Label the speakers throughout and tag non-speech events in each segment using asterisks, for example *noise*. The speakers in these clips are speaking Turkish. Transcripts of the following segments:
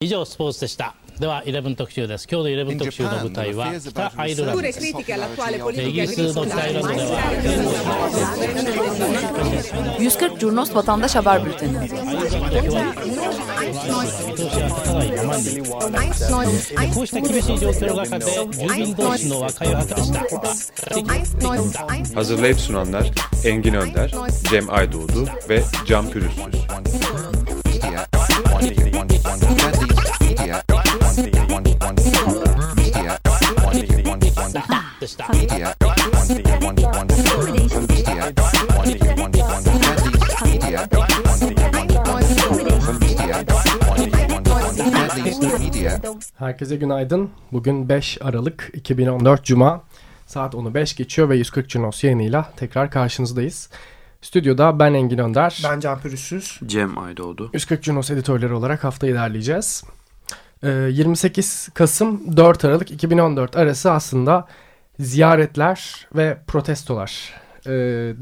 Speaker 1: 以上スポーツでしたでは11特集です今日の11特集の舞台は北アイルランドですイギリスの北アイルランドでは
Speaker 2: 140 Curnos Vatandaş Haber Bülteni.
Speaker 3: Hazırlayıp sunanlar Engin Önder, Cem Aydoğdu ve Can Pürüzsüz.
Speaker 4: Herkese günaydın. Bugün 5 Aralık 2014 Cuma. Saat 10'u 5 geçiyor ve 140 Cunos yayınıyla tekrar karşınızdayız. Stüdyoda ben Engin Önder.
Speaker 5: Ben Can Pürüzsüz.
Speaker 6: Cem Aydoğdu.
Speaker 4: 140 Cunos editörleri olarak hafta ilerleyeceğiz. 28 Kasım 4 Aralık 2014 arası aslında ziyaretler ve protestolar e,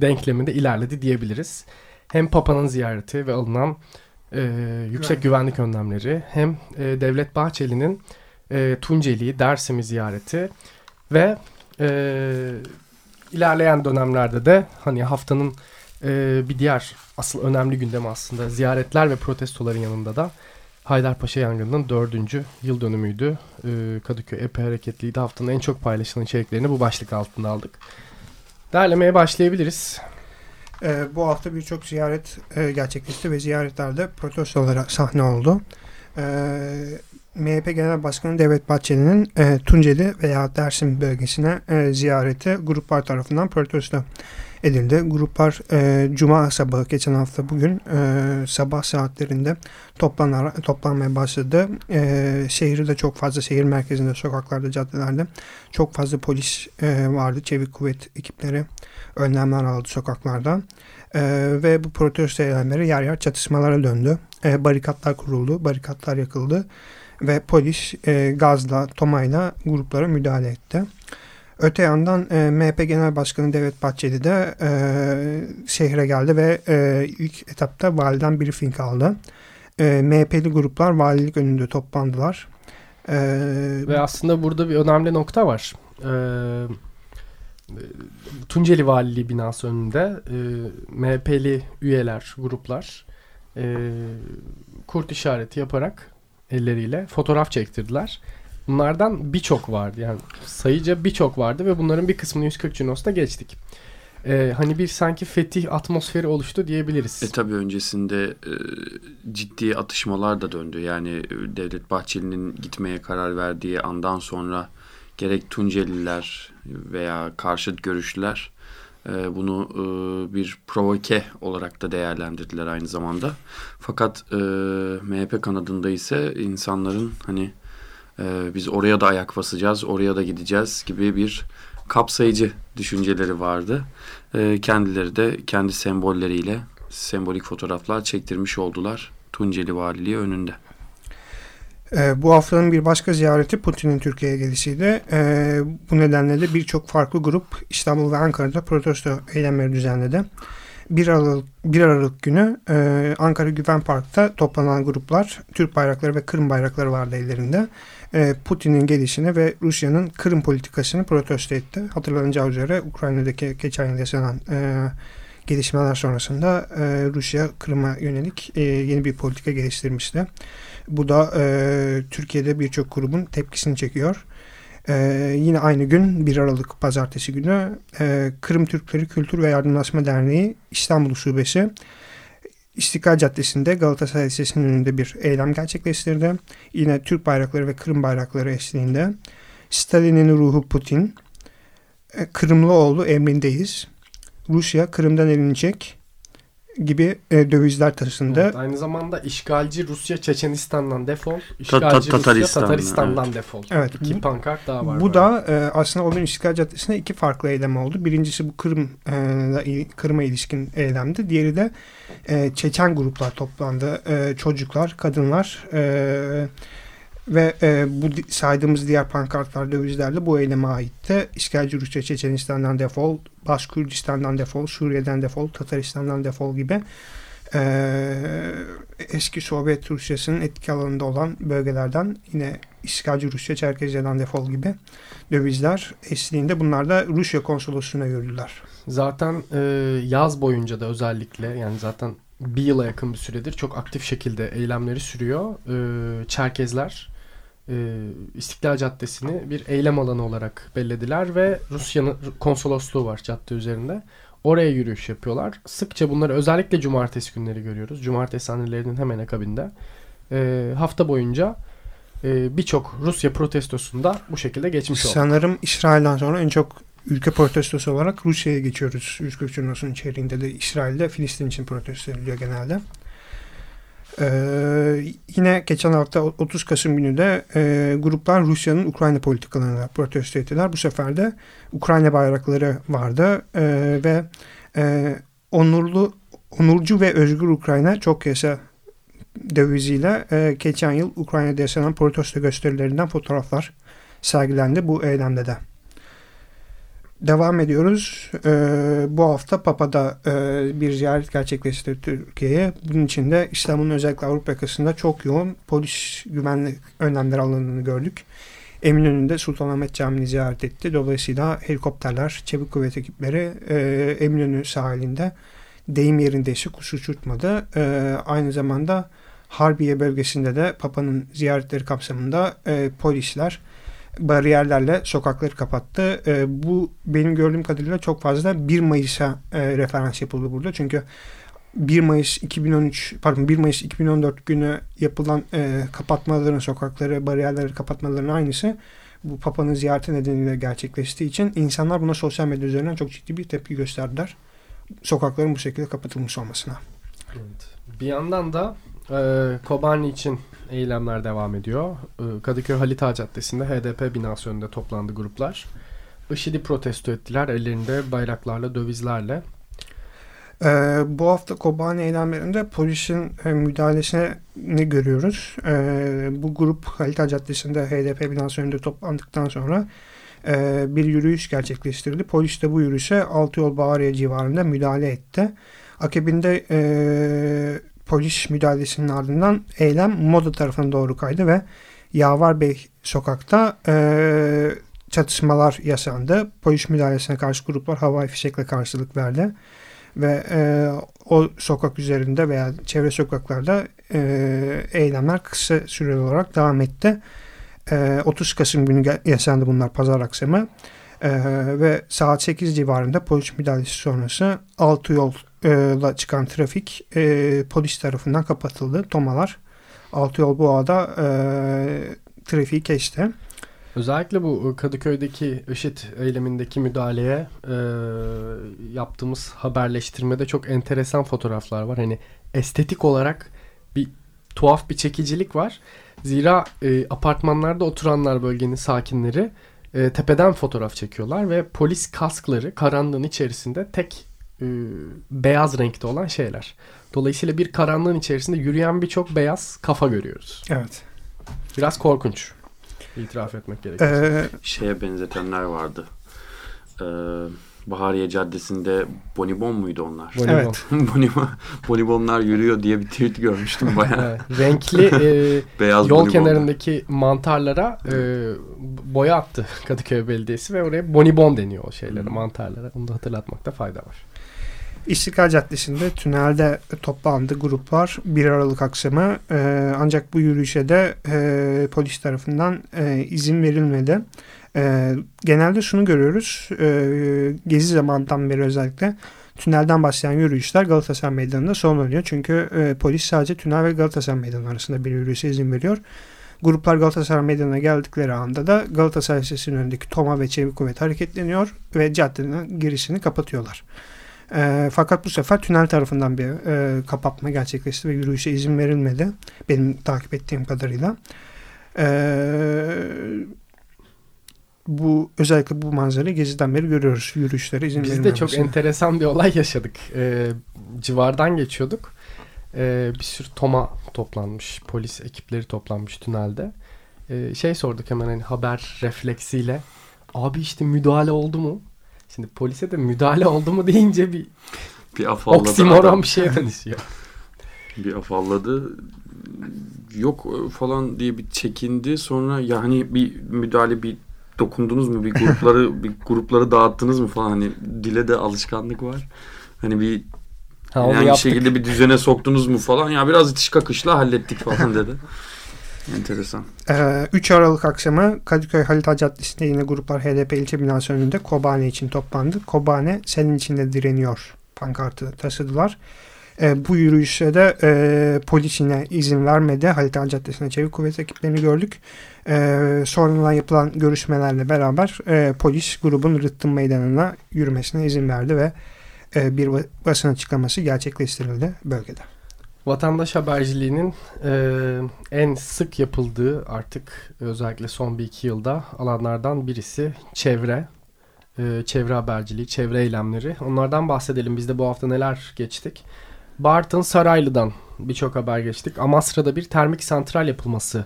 Speaker 4: denkleminde ilerledi diyebiliriz. Hem Papa'nın ziyareti ve alınan e, yüksek evet. güvenlik önlemleri hem e, Devlet Bahçeli'nin e, Tunceli, Dersim'i ziyareti ve e, ilerleyen dönemlerde de hani haftanın e, bir diğer asıl önemli gündemi aslında ziyaretler ve protestoların yanında da Haydarpaşa yangınının dördüncü yıl dönümüydü. E, Kadıköy epey hareketliydi. Haftanın en çok paylaşılan içeriklerini bu başlık altında aldık. Derlemeye başlayabiliriz.
Speaker 5: E, bu hafta birçok ziyaret e, gerçekleşti ve ziyaretlerde protestolara sahne oldu. E, MHP Genel Başkanı Devlet Bahçeli'nin e, Tunceli veya Dersim bölgesine e, ziyareti gruplar tarafından protesto edildi. Gruplar e, Cuma sabahı geçen hafta bugün e, sabah saatlerinde toplanar, toplanmaya başladı. E, şehirde çok fazla şehir merkezinde sokaklarda caddelerde çok fazla polis e, vardı. Çevik kuvvet ekipleri önlemler aldı sokaklarda. E, ve bu protesto eylemleri yer yer çatışmalara döndü. E, barikatlar kuruldu, barikatlar yakıldı ve polis e, gazla, tomayla gruplara müdahale etti. Öte yandan e, MHP Genel Başkanı Devlet Bahçeli de e, şehre geldi ve e, ilk etapta validen briefing aldı. E, MHP'li gruplar valilik önünde toplandılar.
Speaker 4: E, ve aslında burada bir önemli nokta var. E, Tunceli Valiliği binası önünde e, MHP'li üyeler, gruplar e, kurt işareti yaparak elleriyle fotoğraf çektirdiler. Bunlardan birçok vardı. Yani sayıca birçok vardı ve bunların bir kısmını 140 Cunos'ta geçtik. Ee, hani bir sanki fetih atmosferi oluştu diyebiliriz.
Speaker 6: E tabi öncesinde e, ciddi atışmalar da döndü. Yani e, Devlet Bahçeli'nin gitmeye karar verdiği andan sonra gerek Tunceliler veya karşıt görüşlüler bunu e, bir provoke olarak da değerlendirdiler aynı zamanda. Fakat e, MHP kanadında ise insanların hani e, biz oraya da ayak basacağız, oraya da gideceğiz gibi bir kapsayıcı düşünceleri vardı. Kendileri de kendi sembolleriyle sembolik fotoğraflar çektirmiş oldular Tunceli Valiliği önünde.
Speaker 5: E, bu haftanın bir başka ziyareti Putin'in Türkiye'ye gelişiydi. E, bu nedenle de birçok farklı grup İstanbul ve Ankara'da protesto eylemleri düzenledi. 1 Aralık, 1 Aralık günü e, Ankara Güven Park'ta toplanan gruplar Türk bayrakları ve Kırım bayrakları vardı ellerinde. E, Putin'in gelişini ve Rusya'nın Kırım politikasını protesto etti. Hatırlanacağı üzere Ukrayna'daki geçen yıl yaşanan e, gelişmeler sonrasında Rusya Kırım'a yönelik yeni bir politika geliştirmişti. Bu da e, Türkiye'de birçok grubun tepkisini çekiyor. Ee, yine aynı gün 1 Aralık Pazartesi günü e, Kırım Türkleri Kültür ve Yardımlaşma Derneği İstanbul Şubesi İstiklal Caddesi'nde Galatasaray Lisesi'nin önünde bir eylem gerçekleştirdi. Yine Türk bayrakları ve Kırım bayrakları eşliğinde Stalin'in ruhu Putin, e, Kırımlıoğlu emrindeyiz. Rusya Kırım'dan elinecek gibi e, dövizler taşındı. Evet,
Speaker 4: aynı zamanda işgalci Rusya Çeçenistan'dan defol, işgalci ta, ta, Rusya Tataristan'dan evet. defol. Evet. İki pankart daha var.
Speaker 5: Bu böyle. da e, aslında o gün İstiklal Caddesi'nde iki farklı eylem oldu. Birincisi bu Kırım e, Kırım'a ilişkin eylemdi. Diğeri de e, Çeçen gruplar toplandı. E, çocuklar, kadınlar e, ve e, bu saydığımız diğer pankartlar dövizlerle bu eyleme aitti. İşgalci Rusya Çeçenistan'dan defol, Baş Kürdistan'dan defol, Suriye'den defol, Tataristan'dan defol gibi e, eski Sovyet Rusyası'nın etki alanında olan bölgelerden yine işgalci Rusya, Çerkezya'dan defol gibi dövizler eşliğinde bunlar da Rusya konsolosluğuna yürüdüler.
Speaker 4: Zaten e, yaz boyunca da özellikle yani zaten bir yıla yakın bir süredir çok aktif şekilde eylemleri sürüyor. E, Çerkezler e, İstiklal Caddesi'ni bir eylem alanı olarak bellediler ve Rusya'nın konsolosluğu var cadde üzerinde. Oraya yürüyüş yapıyorlar. Sıkça bunları özellikle cumartesi günleri görüyoruz. Cumartesi annelerinin hemen akabinde. E, hafta boyunca e, birçok Rusya protestosunda bu şekilde geçmiş oldu.
Speaker 5: Sanırım İsrail'den sonra en çok ülke protestosu olarak Rusya'ya geçiyoruz. 140 Cumhurbaşkanı'nın içeriğinde de İsrail'de Filistin için protesto ediliyor genelde. Ee, yine geçen hafta 30 Kasım günü de e, gruplar Rusya'nın Ukrayna politikalarını protesto ettiler. Bu sefer de Ukrayna bayrakları vardı e, ve e, onurlu, onurcu ve özgür Ukrayna çok yasa döviziyle e, geçen yıl Ukrayna'da yaşanan protesto gösterilerinden fotoğraflar sergilendi bu eylemde de. Devam ediyoruz. Ee, bu hafta Papa'da e, bir ziyaret gerçekleştirdi Türkiye'ye. Bunun için de İslam'ın özellikle Avrupa yakasında çok yoğun polis güvenlik önlemleri alındığını gördük. Eminönü'nde Sultanahmet Camii'ni ziyaret etti. Dolayısıyla helikopterler, çevik kuvvet ekipleri e, Eminönü sahilinde deyim yerindeyse kuş uçurtmadı. E, aynı zamanda Harbiye bölgesinde de Papa'nın ziyaretleri kapsamında e, polisler bariyerlerle sokakları kapattı. E, bu benim gördüğüm kadarıyla çok fazla 1 Mayıs'a e, referans yapıldı burada. Çünkü 1 Mayıs 2013 pardon 1 Mayıs 2014 günü yapılan e, kapatmaların sokakları bariyerleri kapatmaların aynısı bu Papa'nın ziyareti nedeniyle gerçekleştiği için insanlar buna sosyal medya üzerinden çok ciddi bir tepki gösterdiler. Sokakların bu şekilde kapatılmış olmasına.
Speaker 4: Evet. Bir yandan da e, Kobani için eylemler devam ediyor. Ee, Kadıköy Halit Ağa Caddesi'nde HDP binası önünde toplandı gruplar. IŞİD'i protesto ettiler ellerinde bayraklarla, dövizlerle.
Speaker 5: Ee, bu hafta Kobani eylemlerinde polisin e, müdahalesini görüyoruz. Ee, bu grup Halit Ağa Caddesi'nde HDP binası önünde toplandıktan sonra e, bir yürüyüş gerçekleştirdi. Polis de bu yürüyüşe Altıyol Bağırya civarında müdahale etti. Akabinde e, polis müdahalesinin ardından eylem Moda tarafına doğru kaydı ve Yavar Bey sokakta e, çatışmalar yaşandı. Polis müdahalesine karşı gruplar havai fişekle karşılık verdi. Ve e, o sokak üzerinde veya çevre sokaklarda e, eylemler kısa süreli olarak devam etti. E, 30 Kasım günü yaşandı bunlar pazar akşamı. E, ve saat 8 civarında polis müdahalesi sonrası altı yol la çıkan trafik e, polis tarafından kapatıldı. Tomalar altı yol boğada e, trafiği geçti.
Speaker 4: Özellikle bu Kadıköy'deki IŞİD eylemindeki müdahaleye e, yaptığımız haberleştirmede çok enteresan fotoğraflar var. Hani estetik olarak bir tuhaf bir çekicilik var. Zira e, apartmanlarda oturanlar bölgenin sakinleri e, tepeden fotoğraf çekiyorlar ve polis kaskları karanlığın içerisinde tek e, beyaz renkte olan şeyler. Dolayısıyla bir karanlığın içerisinde yürüyen birçok beyaz kafa görüyoruz.
Speaker 5: Evet.
Speaker 4: Biraz korkunç. İtiraf etmek gerekiyor.
Speaker 6: Ee, Şeye benzetenler vardı. Ee, Bahariye Caddesi'nde Bonibon muydu onlar?
Speaker 5: Bonibon. Evet. *laughs*
Speaker 6: Bonibon, Bonibonlar yürüyor diye bir tweet görmüştüm bayağı.
Speaker 4: evet. Renkli e, *laughs* Beyaz yol bonibonlar. kenarındaki mantarlara e, boya attı Kadıköy Belediyesi ve oraya Bonibon deniyor o şeylere, hmm. mantarlara. Onu da hatırlatmakta fayda var.
Speaker 5: İstiklal Caddesi'nde tünelde toplandı gruplar 1 Aralık akşamı e, ancak bu yürüyüşe de e, polis tarafından e, izin verilmedi. E, genelde şunu görüyoruz e, gezi zamanından beri özellikle tünelden başlayan yürüyüşler Galatasaray Meydanı'nda sonlanıyor. Çünkü e, polis sadece tünel ve Galatasaray Meydanı arasında bir yürüyüşe izin veriyor. Gruplar Galatasaray Meydanı'na geldikleri anda da Galatasaray Lisesi'nin önündeki Toma ve Çevik Kuvvet hareketleniyor ve caddenin girişini kapatıyorlar. E, fakat bu sefer tünel tarafından bir e, kapatma gerçekleşti ve yürüyüşe izin verilmedi. Benim takip ettiğim kadarıyla. E, bu özellikle bu manzarayı geziden beri görüyoruz. Yürüyüşlere izin
Speaker 4: Biz de çok enteresan bir olay yaşadık. E, civardan geçiyorduk. E, bir sürü toma toplanmış. Polis ekipleri toplanmış tünelde. E, şey sorduk hemen hani haber refleksiyle. Abi işte müdahale oldu mu? Şimdi polise de müdahale oldu mu deyince bir, bir oksimoron bir şeye dönüşüyor. *laughs*
Speaker 6: Bir afalladı. Yok falan diye bir çekindi. Sonra yani bir müdahale bir dokundunuz mu bir grupları *laughs* bir grupları dağıttınız mı falan hani dile de alışkanlık var. Hani bir ha, yani yaptık. şekilde bir düzene soktunuz mu falan ya biraz itiş kakışla hallettik falan dedi. *laughs* Enteresan.
Speaker 5: Ee, 3 Aralık akşamı Kadıköy Halita Caddesi'nde yine gruplar HDP ilçe binası önünde Kobane için toplandı. Kobane senin içinde direniyor pankartı taşıdılar. E, bu yürüyüşe de e, polis yine izin vermedi. Halit Caddesi'ne çevik kuvvet ekiplerini gördük. E, sonradan yapılan görüşmelerle beraber e, polis grubun Rıttın Meydanı'na yürümesine izin verdi ve e, bir basın açıklaması gerçekleştirildi bölgede.
Speaker 4: Vatandaş haberciliğinin e, en sık yapıldığı artık özellikle son bir iki yılda alanlardan birisi çevre, e, çevre haberciliği, çevre eylemleri. Onlardan bahsedelim. Biz de bu hafta neler geçtik? Bartın Saraylı'dan birçok haber geçtik. Amasra'da bir termik santral yapılması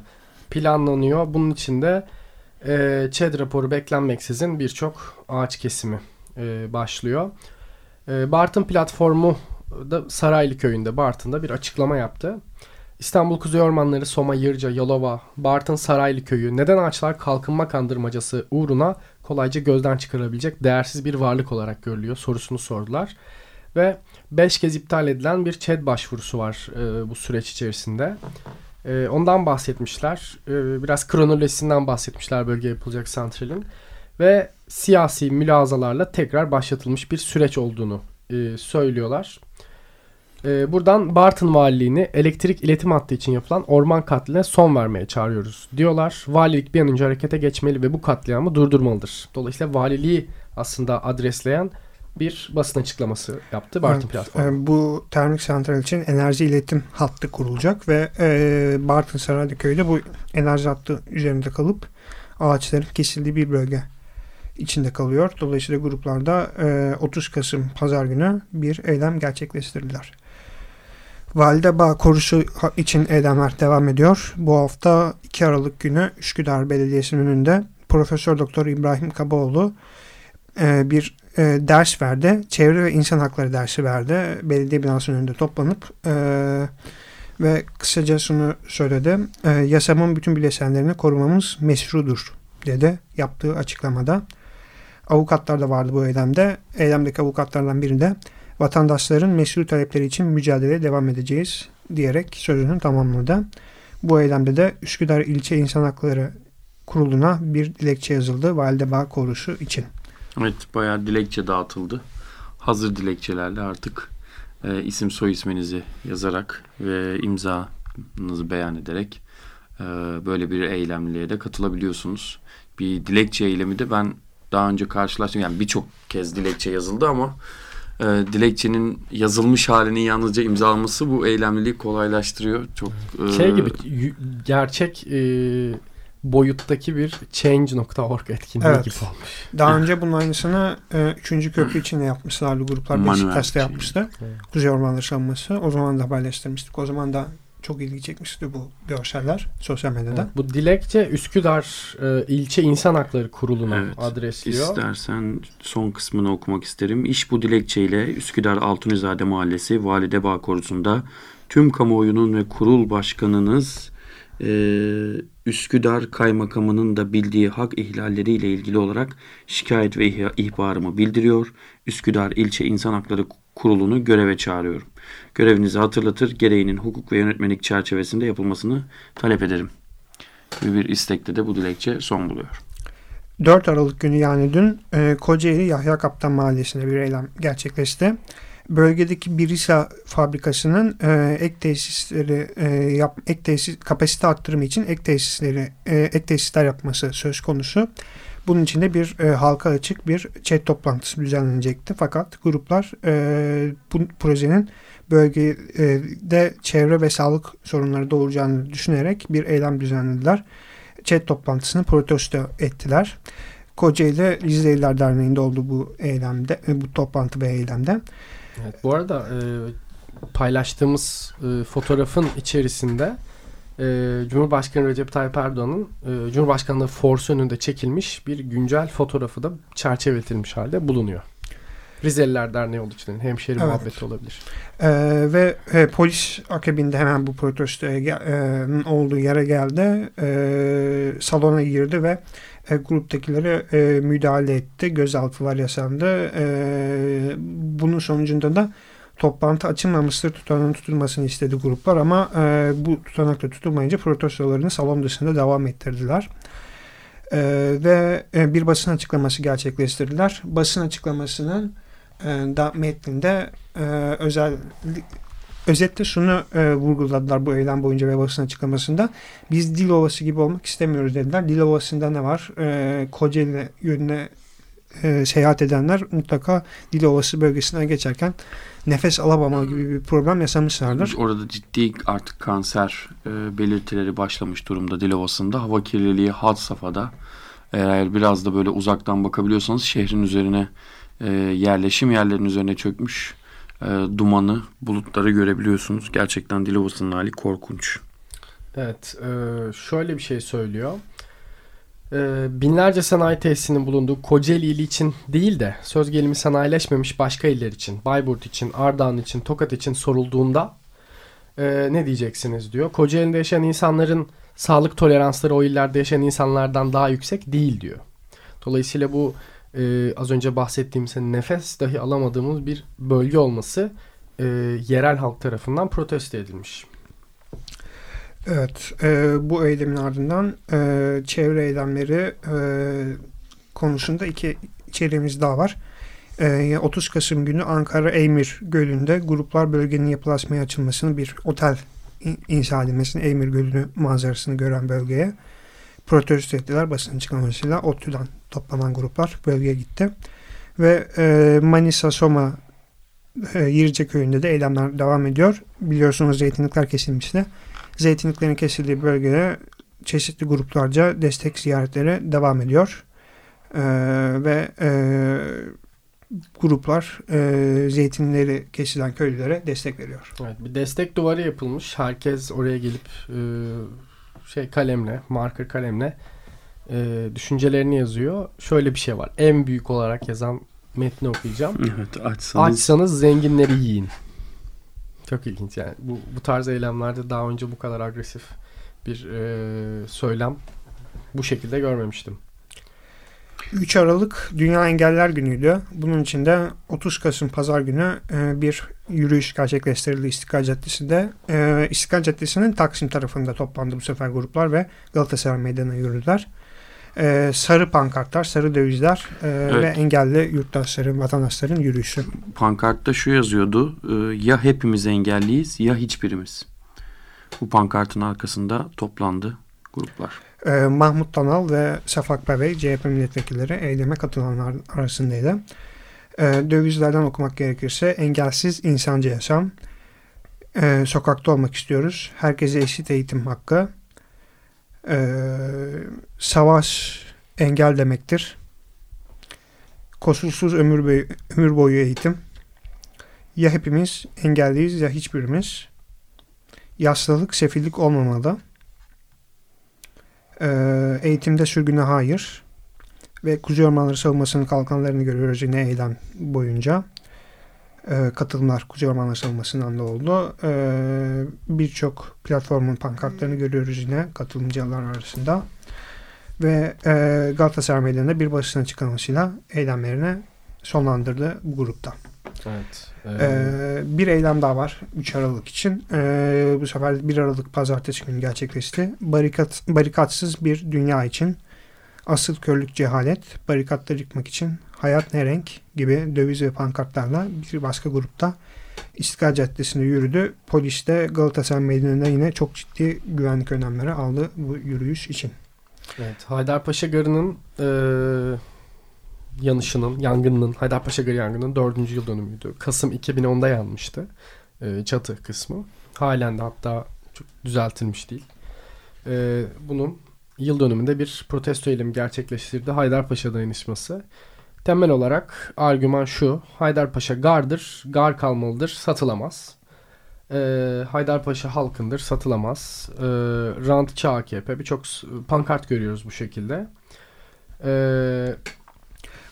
Speaker 4: planlanıyor. Bunun için de e, ÇED raporu beklenmeksizin birçok ağaç kesimi e, başlıyor. E, Bartın platformu da Saraylı köyünde Bartın'da bir açıklama yaptı. İstanbul Kuzey Ormanları, Soma, Yırca, Yalova, Bartın Saraylı Köyü neden ağaçlar kalkınma kandırmacası uğruna kolayca gözden çıkarabilecek değersiz bir varlık olarak görülüyor sorusunu sordular. Ve 5 kez iptal edilen bir ÇED başvurusu var e, bu süreç içerisinde. E, ondan bahsetmişler. E, biraz kronolojisinden bahsetmişler bölge yapılacak santralin. Ve siyasi mülazalarla tekrar başlatılmış bir süreç olduğunu e, söylüyorlar. E, buradan Bartın Valiliğini elektrik iletim hattı için yapılan orman katline son vermeye çağırıyoruz diyorlar. Valilik bir an önce harekete geçmeli ve bu katliamı durdurmalıdır. Dolayısıyla valiliği aslında adresleyen bir basın açıklaması yaptı Bartın evet, platformu.
Speaker 5: E, bu termik santral için enerji iletim hattı kurulacak ve e, Bartın Saraylı köyde bu enerji hattı üzerinde kalıp ağaçların kesildiği bir bölge içinde kalıyor. Dolayısıyla gruplarda e, 30 Kasım pazar günü bir eylem gerçekleştirdiler. Valide Bağ korusu için eylemler devam ediyor. Bu hafta 2 Aralık günü Üsküdar Belediyesi'nin önünde Profesör Doktor İbrahim Kabaoğlu e, bir e, ders verdi. Çevre ve insan hakları dersi verdi. Belediye binasının önünde toplanıp e, ve kısaca şunu söyledi. Yasamın bütün bileşenlerini korumamız meşrudur dedi yaptığı açıklamada. Avukatlar da vardı bu eylemde. Eylemdeki avukatlardan biri de vatandaşların meşru talepleri için mücadeleye devam edeceğiz diyerek sözünü tamamladı. Bu eylemde de Üsküdar İlçe İnsan Hakları Kurulu'na bir dilekçe yazıldı Validebağ Korusu için.
Speaker 6: Evet bayağı dilekçe dağıtıldı. Hazır dilekçelerle artık e, isim soy isminizi yazarak ve imzanızı beyan ederek e, böyle bir eylemliğe de katılabiliyorsunuz. Bir dilekçe eylemi de ben daha önce karşılaştım. Yani birçok kez dilekçe yazıldı ama e, dilekçenin yazılmış halinin yalnızca imzalaması bu eylemliliği kolaylaştırıyor. Çok
Speaker 4: e, şey gibi gerçek e, boyuttaki bir change.org etkinliği evet. gibi olmuş.
Speaker 5: Daha önce bunun aynısını e, 3. köprü için de yapmışlardı gruplar. Beşiktaş'ta şey. yapmıştı. Evet. Kuzey Ormanları Savunması. O zaman da haberleştirmiştik. O zaman da çok ilgi çekmişti bu görseller sosyal medyada. Evet,
Speaker 4: bu dilekçe Üsküdar e, İlçe İnsan Hakları Kurulu'na evet, adresliyor.
Speaker 6: İstersen son kısmını okumak isterim. İş bu dilekçeyle Üsküdar Altunizade Mahallesi Valide Bağ Korusu'nda tüm kamuoyunun ve kurul başkanınız e, Üsküdar Kaymakamı'nın da bildiği hak ihlalleriyle ilgili olarak şikayet ve ihbarımı bildiriyor. Üsküdar İlçe İnsan Hakları Kurulu'nu göreve çağırıyorum. Görevinizi hatırlatır, gereğinin hukuk ve yönetmelik çerçevesinde yapılmasını talep ederim. Ve bir istekte de bu dilekçe son buluyor.
Speaker 5: 4 Aralık günü yani dün e, Kocaeli Yahya Kaptan Mahallesi'nde bir eylem gerçekleşti bölgedeki Birisa fabrikasının e, ek tesisleri e, yap, ek tesis kapasite arttırımı için ek tesisleri e, ek tesisler yapması söz konusu. Bunun için de bir e, halka açık bir chat toplantısı düzenlenecekti. Fakat gruplar e, bu projenin bölgede çevre ve sağlık sorunları doğuracağını düşünerek bir eylem düzenlediler. Chat toplantısını protesto ettiler. Kocaeli Rizeliler Derneği'nde oldu bu eylemde, bu toplantı ve eylemde.
Speaker 4: Evet, bu arada e, paylaştığımız e, fotoğrafın içerisinde e, Cumhurbaşkanı Recep Tayyip Erdoğan'ın e, Cumhurbaşkanlığı forsu önünde çekilmiş bir güncel fotoğrafı da çerçeveletilmiş halde bulunuyor. Rizeliler Derneği olduğu için hemşeri evet. muhabbeti olabilir.
Speaker 5: Ee, ve e, polis akabinde hemen bu protestoya e, olduğu yere geldi. E, salona girdi ve e, gruptakilere e, müdahale etti. Gözaltılar yaşandı. E, bunun sonucunda da toplantı açılmamıştır tutanağın tutulmasını istedi gruplar ama e, bu tutanakta tutulmayınca protestolarını salon dışında devam ettirdiler. E, ve e, bir basın açıklaması gerçekleştirdiler. Basın açıklamasının e, da metninde e, özel özetle şunu e, vurguladılar bu eylem boyunca ve basın açıklamasında. Biz dil ovası gibi olmak istemiyoruz dediler. Dil ovasında ne var? E, Kocaeli yönüne e, seyahat edenler mutlaka dil ovası bölgesinden geçerken nefes alamama gibi bir problem yaşamışlardır.
Speaker 6: Orada ciddi artık kanser e, belirtileri başlamış durumda Dilovası'nda. Hava kirliliği had safhada. Eğer biraz da böyle uzaktan bakabiliyorsanız şehrin üzerine e, yerleşim yerlerinin üzerine çökmüş e, dumanı, bulutları görebiliyorsunuz. Gerçekten Dilovası'nın hali korkunç.
Speaker 4: Evet, e, şöyle bir şey söylüyor. E, binlerce sanayi tesisinin bulunduğu Kocaeli ili için değil de söz gelimi sanayileşmemiş başka iller için, Bayburt için, Ardahan için, Tokat için sorulduğunda e, ne diyeceksiniz diyor. Kocaeli'de yaşayan insanların sağlık toleransları o illerde yaşayan insanlardan daha yüksek değil diyor. Dolayısıyla bu e, az önce bahsettiğim nefes dahi alamadığımız bir bölge olması e, yerel halk tarafından protesto edilmiş.
Speaker 5: Evet, e, bu eylemin ardından e, çevre eylemleri e, konusunda iki içeriğimiz daha var. E, 30 Kasım günü Ankara Eymir Gölü'nde gruplar bölgenin yapılaşmaya açılmasını bir otel inşa edilmesini Eymir Gölü'nü manzarasını gören bölgeye protesto ettiler basın açıklamasıyla. ODTÜ'den toplanan gruplar bölgeye gitti. Ve e, Manisa Soma e, Yirce köyünde de eylemler devam ediyor. Biliyorsunuz zeytinlikler kesilmişti. Zeytinliklerin kesildiği bölgede çeşitli gruplarca destek ziyaretleri devam ediyor. E, ve e, gruplar e, zeytinleri kesilen köylülere destek veriyor.
Speaker 4: Evet, bir destek duvarı yapılmış. Herkes oraya gelip e, şey kalemle, marker kalemle e, düşüncelerini yazıyor. Şöyle bir şey var. En büyük olarak yazan metni okuyacağım.
Speaker 6: Evet, açsanız.
Speaker 4: Açsanız zenginleri yiyin. Çok ilginç yani. Bu, bu tarz eylemlerde daha önce bu kadar agresif bir e, söylem bu şekilde görmemiştim.
Speaker 5: 3 Aralık Dünya Engeller Günü'ydü. Bunun için de 30 Kasım Pazar günü e, bir yürüyüş gerçekleştirildi İstiklal Caddesi'nde. E, İstiklal Caddesi'nin Taksim tarafında toplandı bu sefer gruplar ve Galatasaray Meydanı'na yürüdüler. E, sarı pankartlar, sarı dövizler evet. ve engelli yurttaşların, vatandaşların yürüyüşü.
Speaker 6: Pankartta şu yazıyordu. ya hepimiz engelliyiz ya hiçbirimiz. Bu pankartın arkasında toplandı gruplar
Speaker 5: e, Mahmut Tanal ve Şafak Bey CHP milletvekilleri eyleme katılanlar arasındaydı. E, dövizlerden okumak gerekirse engelsiz insancı yaşam, e, sokakta olmak istiyoruz, herkese eşit eğitim hakkı, e, savaş engel demektir, koşulsuz ömür boyu, ömür boyu eğitim, ya hepimiz engelliyiz ya hiçbirimiz, yaşlılık, sefillik olmamalı, ee, eğitimde sürgüne hayır ve Kuzey Ormanları savunmasının kalkanlarını görüyoruz yine eylem boyunca. Ee, katılımlar Kuzey Ormanları savunmasından da oldu. Ee, Birçok platformun pankartlarını görüyoruz yine katılımcılar arasında. Ve e, Galatasaray Meydanı'nda bir basın açıklamasıyla eylemlerini sonlandırdı bu grupta.
Speaker 4: Evet.
Speaker 5: Ee, bir eylem daha var 3 Aralık için. Ee, bu sefer 1 Aralık pazartesi günü gerçekleşti. Barikat, barikatsız bir dünya için asıl körlük cehalet, barikatları yıkmak için hayat ne renk gibi döviz ve pankartlarla bir başka grupta İstiklal Caddesi'nde yürüdü. Polis de Galatasaray Meydanı'nda yine çok ciddi güvenlik önlemleri aldı bu yürüyüş için.
Speaker 4: Evet, Haydarpaşa Garı'nın e, yanışının, yangınının, Haydarpaşa Garı yangının dördüncü yıl dönümüydü. Kasım 2010'da yanmıştı e, çatı kısmı. Halen de hatta çok düzeltilmiş değil. E, bunun yıl dönümünde bir protesto eylemi gerçekleştirdi. Haydarpaşa dayanışması. Temel olarak argüman şu. Haydarpaşa gardır, gar kalmalıdır, satılamaz. E, Haydarpaşa halkındır, satılamaz. E, rantçı AKP birçok pankart görüyoruz bu şekilde. E,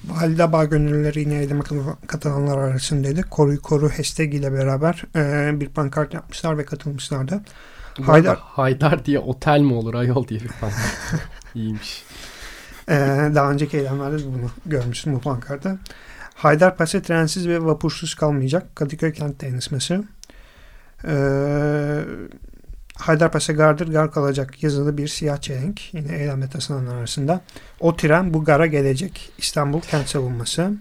Speaker 5: Valide Bağ gönüllüleri yine eyleme katılanlar arasındaydı. Koruyu Koru hashtag ile beraber e, bir pankart yapmışlar ve katılmışlardı.
Speaker 4: Haydar, Haydar diye otel mi olur ayol diye bir pankart. *laughs* İyiymiş.
Speaker 5: Ee, daha önceki eylemlerde bunu görmüştüm bu pankartta. Haydarpaşa trensiz ve vapursuz kalmayacak. Kadıköy kent dayanışması. Ee, Haydarpaşa gardır gar kalacak yazılı bir siyah çelenk. Yine eylemde taşınanlar arasında. O tren bu gara gelecek. İstanbul kent savunması.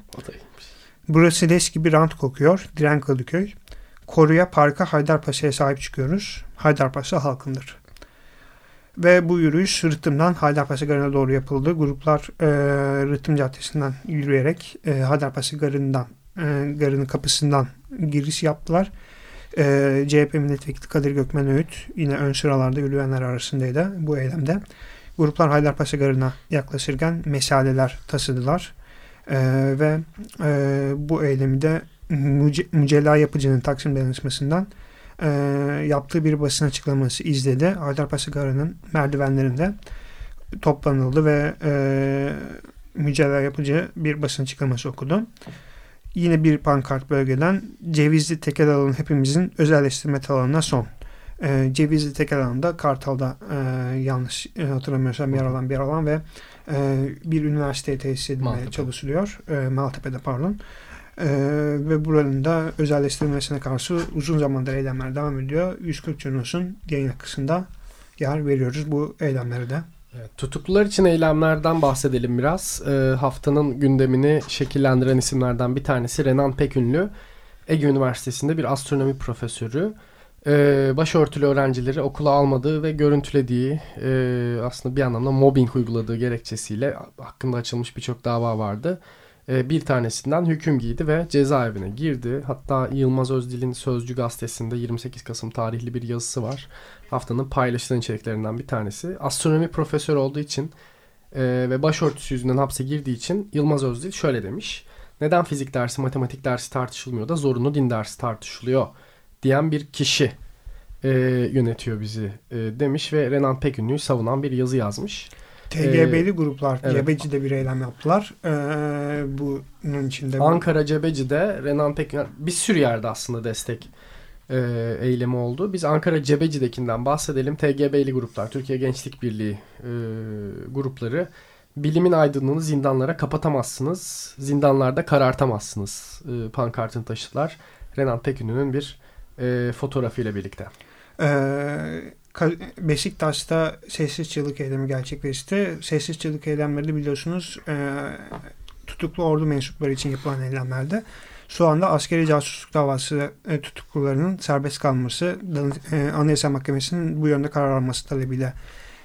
Speaker 5: Burası leş gibi rant kokuyor. Diren Kadıköy. Koruya Parka Haydarpaşa'ya sahip çıkıyoruz. Haydarpaşa halkındır. Ve bu yürüyüş Rıhtım'dan Haydarpaşa Garı'na doğru yapıldı. Gruplar e, Rıhtım Caddesi'nden yürüyerek e, Haydarpaşa Garı'ndan e, Garı'nın kapısından giriş yaptılar. E, CHP Milletvekili Kadir Gökmen Öğüt yine ön sıralarda yürüyenler arasındaydı bu eylemde. Gruplar Haydarpaşa Garı'na yaklaşırken mesaleler taşıdılar. E, ve e, bu eylemi de Müce Mücella Yapıcı'nın Taksim Dayanışması'ndan e, yaptığı bir basın açıklaması izledi. Haydarpaşa Garı'nın merdivenlerinde toplanıldı ve e, Mücella Yapıcı bir basın açıklaması okudu. Yine bir pankart bölgeden Cevizli tekel alanı hepimizin özelleştirme alanına son. E, Cevizli tekel alanında Kartal'da e, yanlış e, hatırlamıyorsam yer alan bir alan ve e, bir üniversiteye tesis edilmeye Maltepe. çalışılıyor. E, Maltepe'de pardon. Ee, ve buranın da özelleştirilmesine karşı uzun zamandır eylemler devam ediyor. 140 Cunos'un yayın akısında yer veriyoruz bu eylemlere de.
Speaker 4: Evet, tutuklular için eylemlerden bahsedelim biraz. Ee, haftanın gündemini şekillendiren isimlerden bir tanesi Renan Pekünlü. Ege Üniversitesi'nde bir astronomi profesörü. Ee, başörtülü öğrencileri okula almadığı ve görüntülediği e, aslında bir anlamda mobbing uyguladığı gerekçesiyle hakkında açılmış birçok dava vardı. E, bir tanesinden hüküm giydi ve cezaevine girdi. Hatta Yılmaz Özdil'in Sözcü gazetesinde 28 Kasım tarihli bir yazısı var. Haftanın paylaşılan içeriklerinden bir tanesi. Astronomi profesörü olduğu için e, ve başörtüsü yüzünden hapse girdiği için Yılmaz Özdil şöyle demiş. Neden fizik dersi, matematik dersi tartışılmıyor da zorunlu din dersi tartışılıyor diyen bir kişi e, yönetiyor bizi e, demiş ve Renan Pekünlü'yü savunan bir yazı yazmış.
Speaker 5: TGB'li ee, gruplar evet. Cebeci'de bir eylem yaptılar. Ee, bunun içinde...
Speaker 4: Ankara Cebeci'de Renan Pekin bir sürü yerde aslında destek e, eylemi oldu. Biz Ankara Cebeci'dekinden bahsedelim. TGB'li gruplar, Türkiye Gençlik Birliği e, grupları bilimin aydınlığını zindanlara kapatamazsınız. Zindanlarda karartamazsınız. E, pankartını taşıdılar. Renan Pekin'in bir e, fotoğrafıyla birlikte.
Speaker 5: Ee, Beşiktaş'ta sessiz çığlık eylemi gerçekleşti. Sessiz çığlık eylemleri biliyorsunuz e, tutuklu ordu mensupları için yapılan eylemlerde. Şu anda askeri casusluk davası e, tutuklularının serbest kalması, e, Anayasa Mahkemesi'nin bu yönde karar alması talebiyle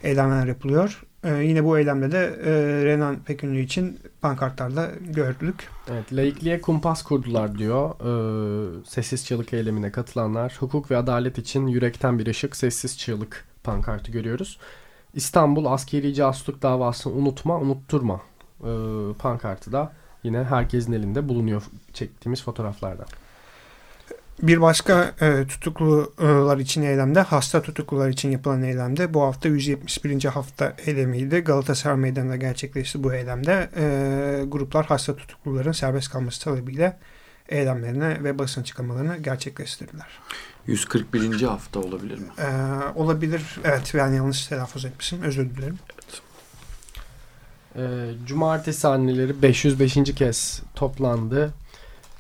Speaker 5: eylemler yapılıyor. Ee, yine bu eylemde de e, Renan Pekünlü için pankartlarda gördük.
Speaker 4: Evet, laikliğe kumpas kurdular diyor. Ee, sessiz çığlık eylemine katılanlar. Hukuk ve adalet için yürekten bir ışık, sessiz çığlık pankartı görüyoruz. İstanbul askeri casusluk davasını unutma, unutturma e, pankartı da yine herkesin elinde bulunuyor çektiğimiz fotoğraflarda.
Speaker 5: Bir başka e, tutuklular için eylemde, hasta tutuklular için yapılan eylemde bu hafta 171. hafta eylemiydi. Galatasaray Meydanı'nda gerçekleşti bu eylemde. E, gruplar hasta tutukluların serbest kalması talebiyle eylemlerine ve basın çıkamalarını gerçekleştirdiler.
Speaker 6: 141. hafta olabilir mi?
Speaker 5: E, olabilir. Evet ben yanlış telaffuz etmişim. Özür dilerim. Evet.
Speaker 4: E, Cumartesi anneleri 505. kez toplandı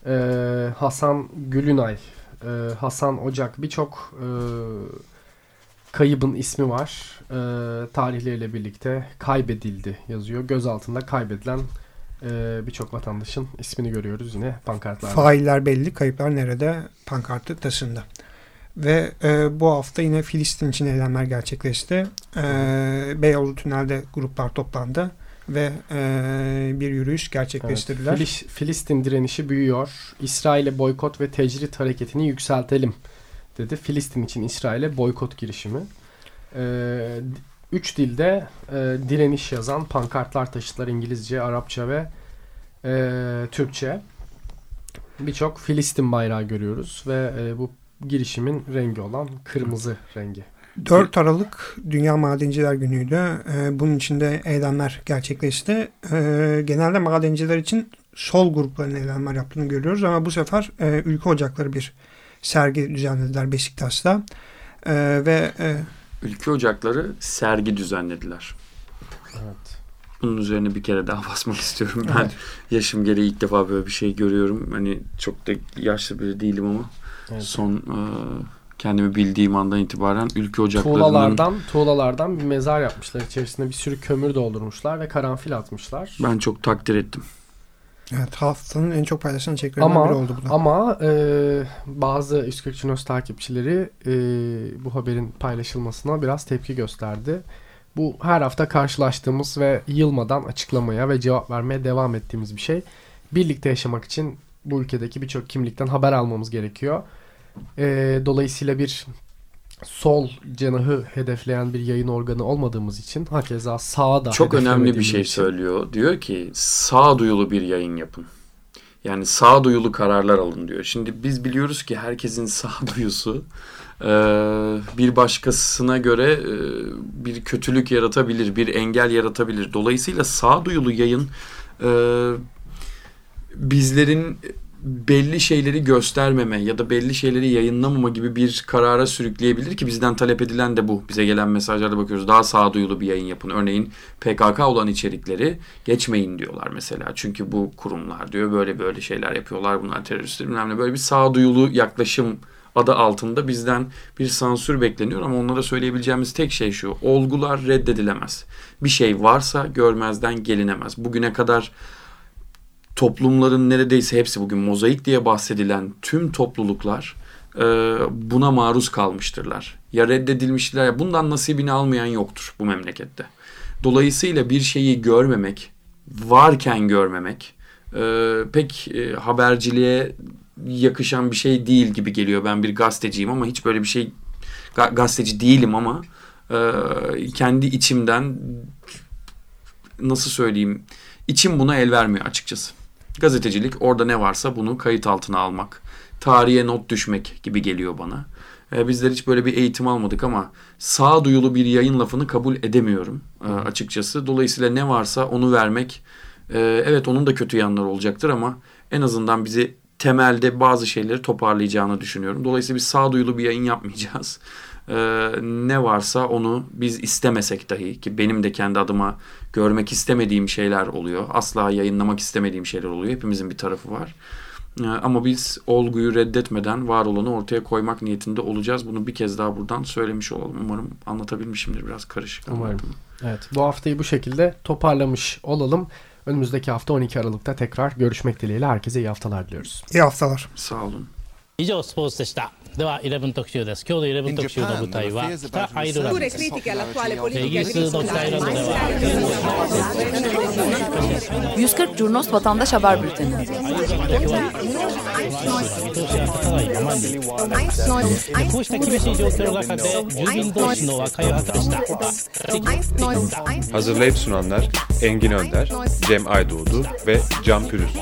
Speaker 4: e, Hasan Gülünay, e, Hasan Ocak birçok e, kaybın ismi var. E, tarihleriyle birlikte kaybedildi yazıyor. Göz altında kaybedilen e, birçok vatandaşın ismini görüyoruz yine pankartlarda.
Speaker 5: Failler belli, kayıplar nerede pankartı taşında. Ve e, bu hafta yine Filistin için eylemler gerçekleşti. E, Beyoğlu Tünel'de gruplar toplandı ve e, bir yürüyüş gerçekleştirdiler. Evet,
Speaker 4: Filistin direnişi büyüyor. İsrail'e boykot ve tecrit hareketini yükseltelim dedi. Filistin için İsrail'e boykot girişimi. E, üç dilde e, direniş yazan pankartlar taşıdılar İngilizce, Arapça ve e, Türkçe. Birçok Filistin bayrağı görüyoruz ve e, bu girişimin rengi olan kırmızı rengi.
Speaker 5: 4 Aralık Dünya Madenciler Günü'ydü. Ee, bunun içinde eylemler gerçekleşti. Ee, genelde madenciler için sol grupların eylemler yaptığını görüyoruz ama bu sefer e, Ülke Ocakları bir sergi düzenlediler Beşiktaş'ta. Ee, ve e,
Speaker 6: Ülke Ocakları sergi düzenlediler. Evet. Bunun üzerine bir kere daha *laughs* basmak istiyorum. Ben evet. yaşım gereği ilk defa böyle bir şey görüyorum. Hani çok da yaşlı biri değilim ama evet. son e, kendimi bildiğim andan itibaren ülke ocaklarının...
Speaker 4: Tuğlalardan, tuğlalardan bir mezar yapmışlar. İçerisine bir sürü kömür doldurmuşlar ve karanfil atmışlar.
Speaker 6: Ben çok takdir ettim.
Speaker 5: Evet haftanın en çok paylaşılan içeriklerinden biri oldu bu da.
Speaker 4: Ama e, bazı 140 Chinos takipçileri e, bu haberin paylaşılmasına biraz tepki gösterdi. Bu her hafta karşılaştığımız ve yılmadan açıklamaya ve cevap vermeye devam ettiğimiz bir şey. Birlikte yaşamak için bu ülkedeki birçok kimlikten haber almamız gerekiyor. E, dolayısıyla bir sol cenahı hedefleyen bir yayın organı olmadığımız için hakeza sağa da
Speaker 6: Çok önemli bir şey için. söylüyor. Diyor ki sağduyulu bir yayın yapın. Yani sağduyulu kararlar alın diyor. Şimdi biz biliyoruz ki herkesin *laughs* sağduyusu e, bir başkasına göre e, bir kötülük yaratabilir, bir engel yaratabilir. Dolayısıyla sağduyulu yayın e, bizlerin belli şeyleri göstermeme ya da belli şeyleri yayınlamama gibi bir karara sürükleyebilir ki bizden talep edilen de bu. Bize gelen mesajlarda bakıyoruz. Daha sağduyulu bir yayın yapın. Örneğin PKK olan içerikleri geçmeyin diyorlar mesela. Çünkü bu kurumlar diyor böyle böyle şeyler yapıyorlar. Bunlar teröristler bilmem. Böyle bir sağduyulu yaklaşım adı altında bizden bir sansür bekleniyor ama onlara söyleyebileceğimiz tek şey şu. Olgular reddedilemez. Bir şey varsa görmezden gelinemez. Bugüne kadar toplumların neredeyse hepsi bugün mozaik diye bahsedilen tüm topluluklar e, buna maruz kalmıştırlar. Ya reddedilmişler ya bundan nasibini almayan yoktur bu memlekette. Dolayısıyla bir şeyi görmemek, varken görmemek e, pek e, haberciliğe yakışan bir şey değil gibi geliyor. Ben bir gazeteciyim ama hiç böyle bir şey ga, gazeteci değilim ama e, kendi içimden nasıl söyleyeyim içim buna el vermiyor açıkçası. Gazetecilik orada ne varsa bunu kayıt altına almak, tarihe not düşmek gibi geliyor bana. E, bizler hiç böyle bir eğitim almadık ama sağduyulu bir yayın lafını kabul edemiyorum e, açıkçası. Dolayısıyla ne varsa onu vermek, e, evet onun da kötü yanları olacaktır ama en azından bizi temelde bazı şeyleri toparlayacağını düşünüyorum. Dolayısıyla biz sağduyulu bir yayın yapmayacağız Ee, ne varsa onu biz istemesek dahi ki benim de kendi adıma görmek istemediğim şeyler oluyor. Asla yayınlamak istemediğim şeyler oluyor. Hepimizin bir tarafı var. Ee, ama biz olguyu reddetmeden var olanı ortaya koymak niyetinde olacağız. Bunu bir kez daha buradan söylemiş olalım. Umarım anlatabilmişimdir biraz karışık.
Speaker 4: Umarım. Anlattım. Evet bu haftayı bu şekilde toparlamış olalım. Önümüzdeki hafta 12 Aralık'ta tekrar görüşmek dileğiyle herkese iyi haftalar diliyoruz.
Speaker 5: İyi haftalar.
Speaker 6: Sağ olun.
Speaker 1: 以上スポーツでした では11特集です今日の11特集の舞台は北アイルランドですイギリスの北アイルランドでは
Speaker 2: 140 Curnos Vatandaş Haber Bülteni
Speaker 3: Hazırlayıp sunanlar Engin Önder, Cem Aydoğdu ve Can Pürüzsüz.